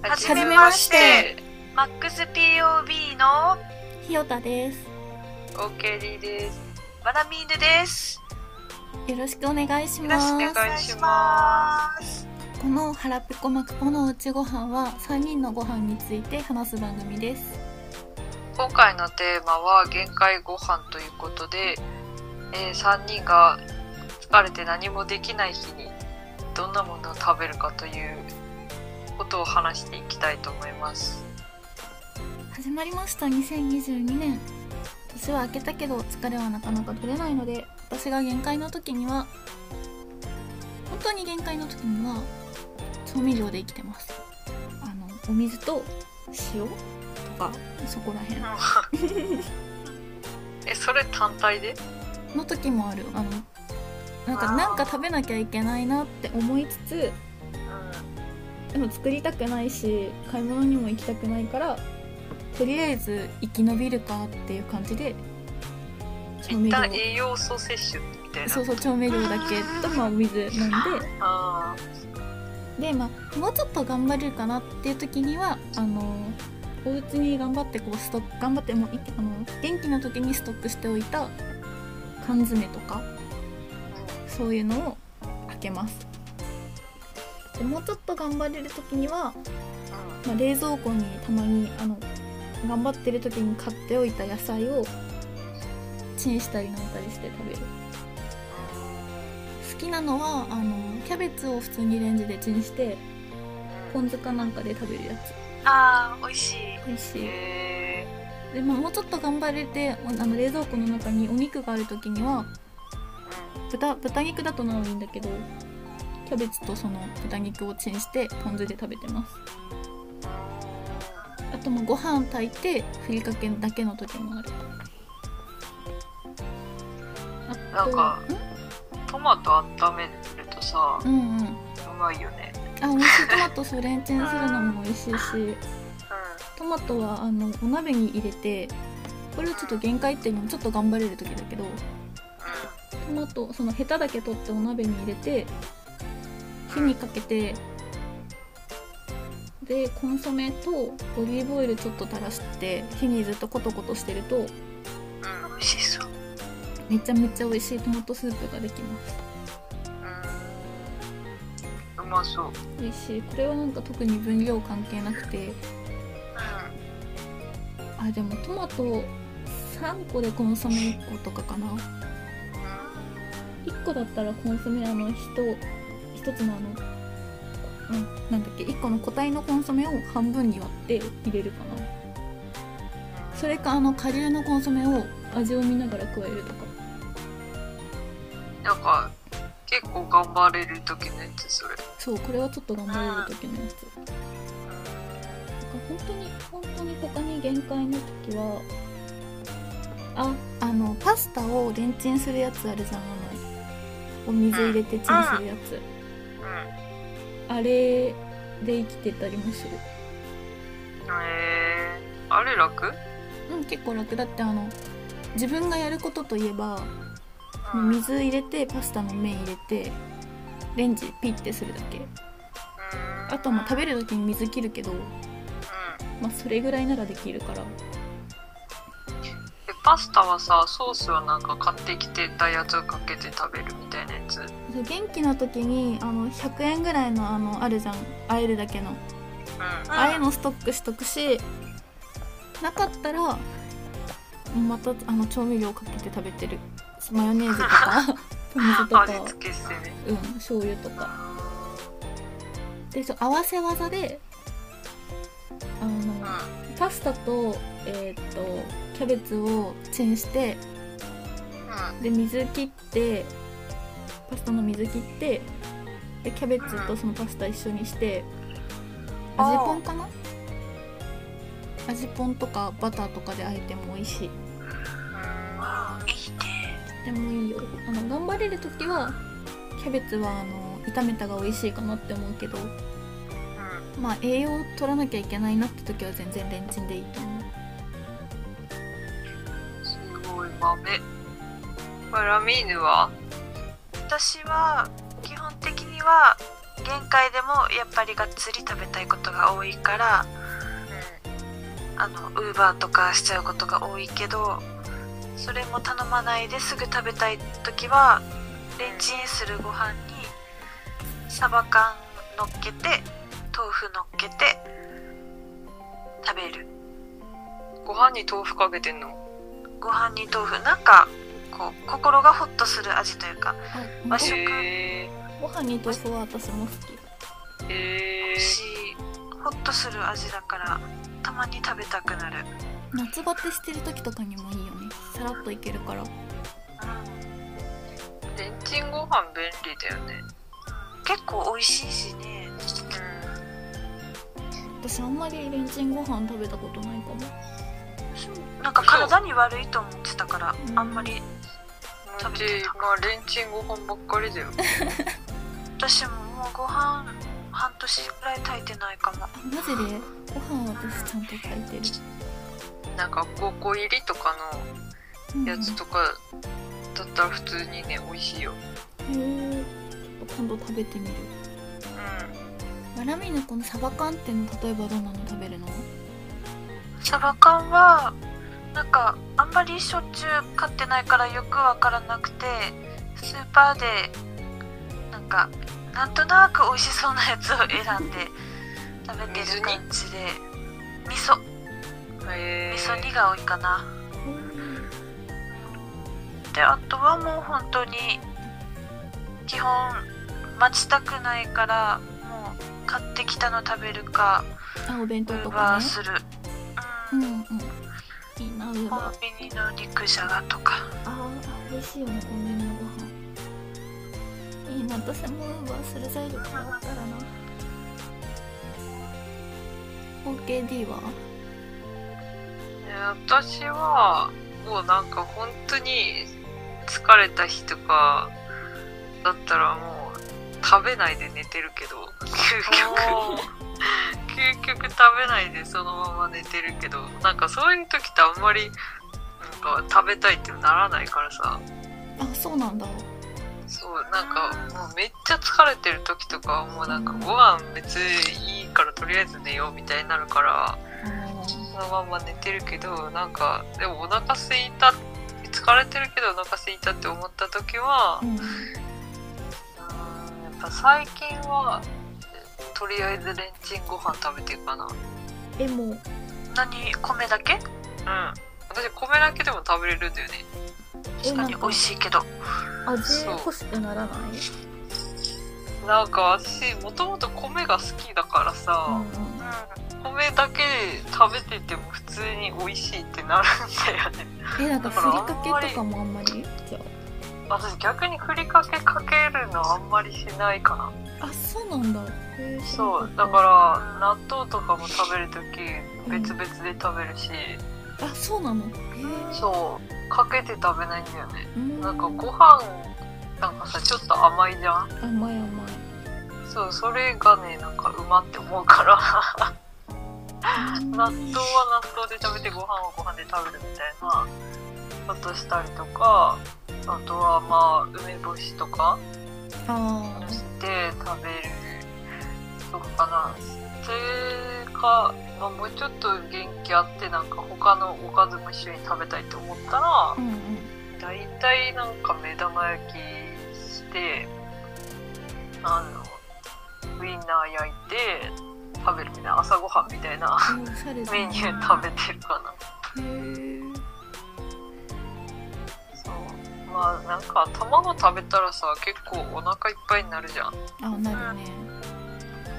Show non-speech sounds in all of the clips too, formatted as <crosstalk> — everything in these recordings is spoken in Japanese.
はじめまして。マックス POB のひよたです。オーケーリーです。バラミーヌです。よろしくお願いしよろますしくお願いします。この腹ペコマクポのうちご飯は3人のご飯について話す番組です。今回のテーマは限界ご飯ということで、えー、3人が疲れて何もできない日にどんなものを食べるかということを話していきたいと思います。始まりました。2022年。年は明けたけど疲れはなかなか取れないので私が限界の時には本当に限界の時には調味料で生きてます。あのお水と塩とかそこら辺。<laughs> えそれ単体で？の時もある。あのなんかなんか食べなきゃいけないなって思いつつでも作りたくないし買い物にも行きたくないからとりあえず生き延びるかっていう感じで調味料栄養素摂取みたいな。そうそう調味料だけ。とまあお水飲んで。あでまあもうちょっと頑張れるかなっていう時にはあのお家に頑張ってこうストック頑張ってもあの元気な時にストックしておいた缶詰とかそういうのを開けますでもうちょっと頑張れる時には、まあ、冷蔵庫にたまにあの頑張ってる時に買っておいた野菜をチンしたりなんたりして食べる。好きなのはあのキャベツを普通にレンジでチンしてポン酢かなんかで食べるやつ。あー美味しい。美味しい。へで、まあ、もうちょっと頑張れてあの冷蔵庫の中にお肉がある時には豚豚肉だとなおいいんだけどキャベツとその豚肉をチンしてポン酢で食べてます。あともうご飯炊いてふりかけだけの時もある。あとなんかトマト温めるとさうんうん。うんうまいよね。あ美味しいトマトそうレンチンするのも美味しいし。トマトはあのお鍋に入れてこれはちょっと限界っていうのもちょっと頑張れる時だけどトマトそのヘタだけ取ってお鍋に入れて火にかけてでコンソメとオリーブオイルちょっと垂らして火にずっとコトコトしてると美味しそう。めちゃめちゃ美味しいトマトスープができます。うん。うまそう。美味しい。これはなんか特に分量関係なくて。あでもトマト3個でコンソメ1個とかかな。1個だったらコンソメあの 1, 一つのあの、うん、なんだっけ1個の個体のコンソメを半分に割って入れるかな。それかあの顆粒のコンソメを味を見ながら加えるとか。なんか結構頑張れる時のやつそれ。そうこれはちょっと頑張れる時のやつ。なんか本当に本当に他に限界の時はああのパスタをレンチンするやつあるじゃんあのお水入れてチンするやつ。うんあれで生きてたりもする。へえあれ楽？うん結構楽。だってあの自分がやることといえばその水入れてパスタの麺入れてレンジピッてするだけ。あとはまあ食べる時に水切るけどまあそれぐらいならできるから。えパスタはさソースはなんか買ってきてたやつをかけて食べるみたいなやつ？元気な時にあの100円ぐらいのあのあるじゃん。あえるだけの。うん。ああいうのストックしとくしなかったらまたあの調味料かけて食べてる。マヨネーズとかポン酢とか。味付けしてね。うん醤油とか。でそう合わせ技であのうん。パスタとえーっとキャベツをチンしてうん。で水切ってパスタの水切ってでキャベツとそのパスタ一緒にしてあー味ポンかな？味ポンとかバターとかであえても美味しい。でもいいよ。あの頑張れる時はキャベツはあの炒めたが美味しいかなって思うけどまあ栄養取らなきゃいけないなって時は全然レンチンでいいと思う豆。バラミーヌは？私は基本的には限界でもやっぱりがっつり食べたいことが多いからあのウーバーとかしちゃうことが多いけどそれも頼まないですぐ食べたい時はレンチンするご飯にサバ缶乗っけて豆腐乗っけて食べる。ご飯に豆腐かけてんの？ご飯に豆腐。なんかこう心がホッとする味というかあ和食。へご飯に豆腐は私も好き。えへえ美味しいホッとする味だからたまに食べたくなる、夏バテしてる時とかにもいいよね。さらっといけるから。レンチンご飯便利だよね。結構美味しいしね。私あんまりレンチンご飯食べたことないかもなんか体に悪いと思ってたからうん。あんまりうちまあレンチンご飯ばっかりだよ。<laughs> 私ももうご飯半年ぐらい炊いてないかも。あマジで？ご飯は私ちゃんと炊いてる。なんか5個入りとかうんのやつとかだったら普通にね美味しいよ。へえ今度食べてみる。うわらみのこのサバ缶っての例えばどんなの食べるの？サバ缶はなんかあんまりしょっちゅう買ってないからよくわからなくてスーパーでなんかなんとなく美味しそうなやつを選んで食べてる感じで味噌。味噌煮が多いかな。であとはもう本当に基本待ちたくないからもう買ってきたの食べるかあお弁当とかね。バーする、うんうんンビニの肉じゃがとか。あー美味しいよねコンビニのご飯。いいな私もウーバーする材料変わったらな。OKD は？え私はもうなんか本当に疲れた日とかだったらもう食べないで寝てるけど究極 <laughs> 究極食べないでそのまま寝てるけどなんかそういう時ってあんまりなんか食べたいってならないからさ。あそうなんだ。そうなんかもうめっちゃ疲れてる時とかはもうなんかご飯別にいいからとりあえず寝ようみたいになるからあそのまま寝てるけどなんかでもお腹空いた疲れてるけどお腹空いたって思った時はーうん。うーんやっぱ最近はとりあえずレンチンご飯食べてるかな。うんえもう。何米だけ？私米だけでも食べれるんだよね。確かに美味しいけど。味そう。欲しくならない？なんか私もともと米が好きだからうんさ、うん。米だけで食べてても普通に美味しいってなるんだよね。えなんかふりかけとかもあんまり？じゃ私逆にふりかけかけるのあんまりしないかなああそうなんだ。へーそうだから納豆とかも食べるとき別々で食べるし、ったあそうなの。そうかけて食べないんだよね。うん。なんかご飯なんかさちょっと甘いじゃん。甘い甘い。そうそれがねなんかうまって思うから。納豆は納豆で食べてご飯はご飯で食べるみたいなことしたりとかあとはまあ梅干しとか。あて食べる。とかかな。それか、まあ、もうちょっと元気あってなんか他のおかずも一緒に食べたいと思ったらあうんうん。だいたいなんか目玉焼きしてあのウインナー焼いて食べるみたいな朝ごはんみたいなメニュー食べてるかなまあなんか卵食べたらさ結構お腹いっぱいになるじゃん。あなるね。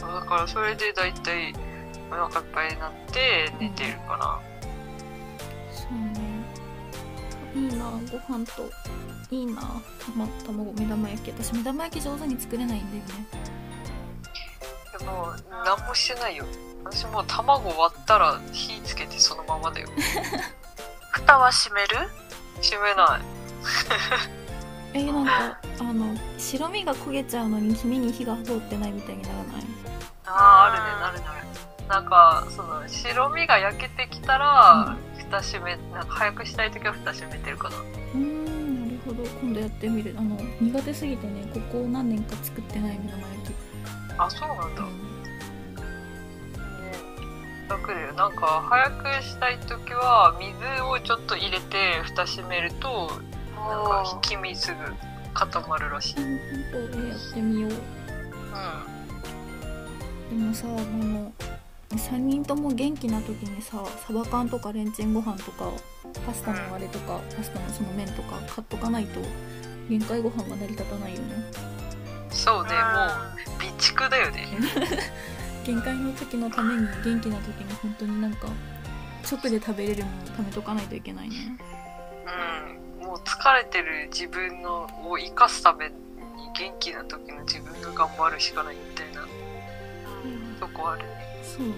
だからそれでだいたいお腹いっぱいになって寝てるかな、そうね。いいなご飯と。いいな。卵目玉焼き。私目玉焼き上手に作れないんだよね。でも何もしてないよ。私もう卵割ったら火つけてそのままだよ。<laughs> 蓋は閉める？閉めない <laughs> えー、なんかあの白身が焦げちゃうのに黄身に火が通ってないみたいにならない？あああるねなるなるなんかその白身が焼けてきたら、蓋閉めなんか早くしたい時は蓋閉めてるかな。うーんなるほど。今度やってみる。あの苦手すぎてねここ何年か作ってない目玉焼きあそうなんだ、うん。ね楽だよ。なんか早くしたい時は水をちょっと入れて蓋閉めるとなんか引き水が固まるらしい、やってみよう。でもさもう3人とも元気な時にさサバ缶とかレンチンご飯とかパスタのあれとかパスタのその麺とか買っとかないと限界ご飯が成り立たないよね。そうねもう備蓄だよね。<laughs> 限界の時のために元気な時に本当になんか直で食べれるものを貯めとかないといけないね疲れてる自分のを生かすために元気な時の自分が頑張るしかないみたいなとこあるね。そうね。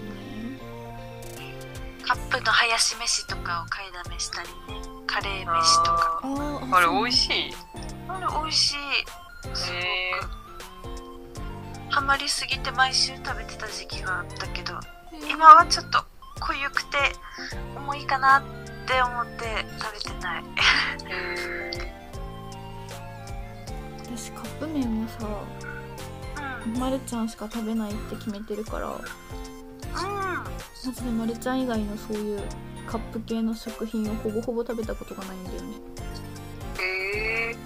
カップのハヤシ飯とかを買いだめしたりね。カレー飯とか。ああれ美い味しい。あれ美味しい。すごく、へハマりすぎて毎週食べてた時期があったけど今はちょっと濃ゆくて重いかなって思って食べてない。へ私カップ麺はさうん。まるちゃんしか食べないって決めてるからうん。マジでまるちゃん以外のそういうカップ系の食品をほぼほぼ食べたことがないんだよね。えへえ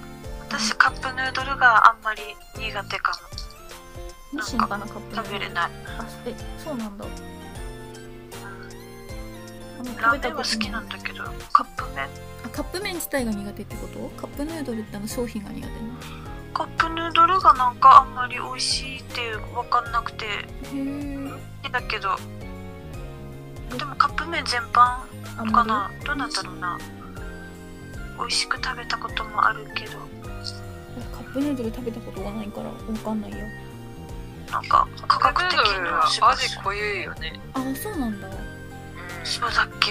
私カップヌードルがあんまり苦手か日清かなカップも麺食べれない。あえそうなんだあのラーメンは好こときなんだけどカップ麺。あカップ麺自体が苦手ってこと？カップヌードルってあの商品が苦手なカップヌードルがなんかあんまり美味しいって分かんなくて。へえだけど。でもカップ麺全般あかなどうなんだろうな。美味しく食べたこともあるけど。カップヌードル食べたことがないからわかんないよ。なんか価格的カップヌードルなは味濃ゆいよね。あそうなんだ。うんそうだっけ？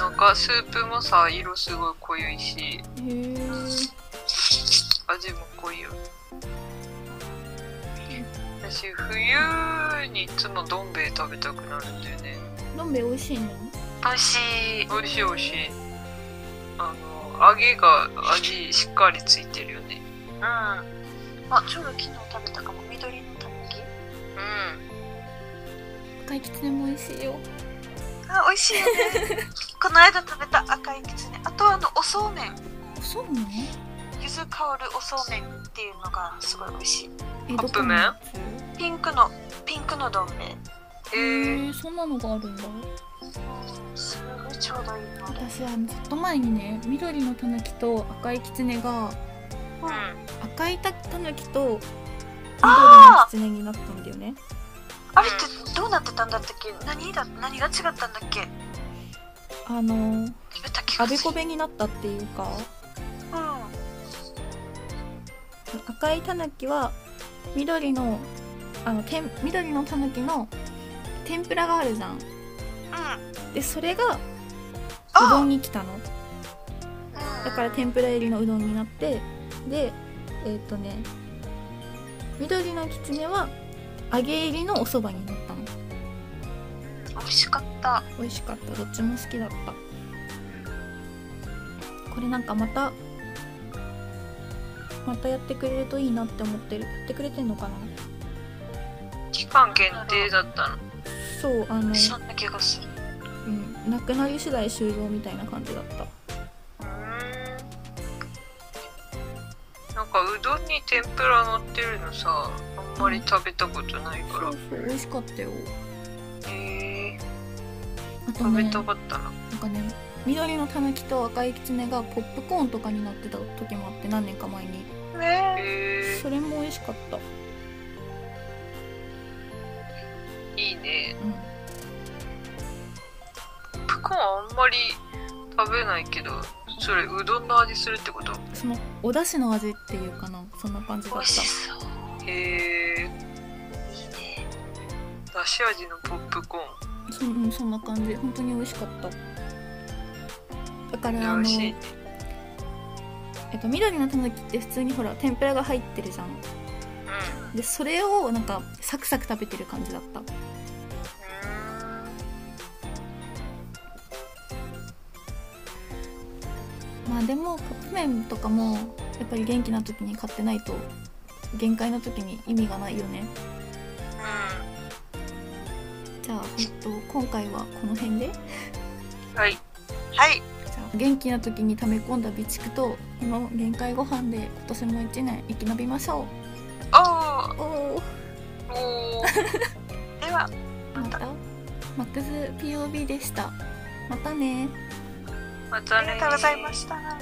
なんかスープもさ色すごい濃ゆいし。へえ味も濃いよ。私冬にいつもどん兵衛食べたくなるんだよね。どん兵衛美味しいの？美味しい美味しい美味しい。あの揚げが味しっかりついてるよね。うん。あちょうど昨日食べたかも。緑のたぬき？う赤いきつねも美味しいよあ美味しいよね。<laughs> この間食べた赤いきつねあとあのおそうめん。そうなの柚子香るおそうめんっていうのがすごい美味しい。えカップ麺ピンクのピンクの丼麺えへえそんなのがあるんだ。すごいちょうどいい私あのずっと前にね緑のたぬきと赤いきつねがうん。赤いたたぬきと緑のあきつねになったんだよねあれってどうなってたんだったっけ？何だ何が違ったんだっけ？あのあべこべになったっていうか。うん。赤いたぬきは緑のあのてん緑のたぬきの天ぷらがあるじゃん。うん。でそれがうあどんに来たの。うん。だから天ぷら入りのうどんになってでえっ、とね緑のきつねは揚げ入りのお蕎麦になったの。美味しかった。美味しかった。どっちも好きだった。これなんかまたまたやってくれるといいなって思ってる。やってくれてんのかな？期間限定だったの。そうあの、そんな気がする。うん、なくなり次第終了みたいな感じだったなんかうどんに天ぷら乗ってるのさあんまり食べたことないから。そうそう美味しかったよ。へえ。あとね食べたかったな。なんかね緑のたぬきと赤いきつねがポップコーンとかになってた時もあって何年か前に。ね。へそれも美味しかった。えいいね。うん。ポップコーンあんまり食べないけどそれうどんの味するってこと？そのお出汁の味っていうかなそんな感じだった。そう。へえ。いいね。だし味のポップコーそ,、うん、そんな感じ。本当に美味しかった。だからあのえっと、緑のたぬきって普通にほら天ぷらが入ってるじゃん。うん。でそれをなんかサクサク食べてる感じだったまあでもカップ麺とかもやっぱり元気な時に買ってないと限界の時に意味がないよね。うじゃあ、えっと、今回はこの辺で。んはい。はい。じゃあ元気な時に溜め込んだ備蓄とこの限界ご飯で今年も1年生き延びましょおう。おおー。おー。ではまた。マックス POB でした。またねありがとうございました。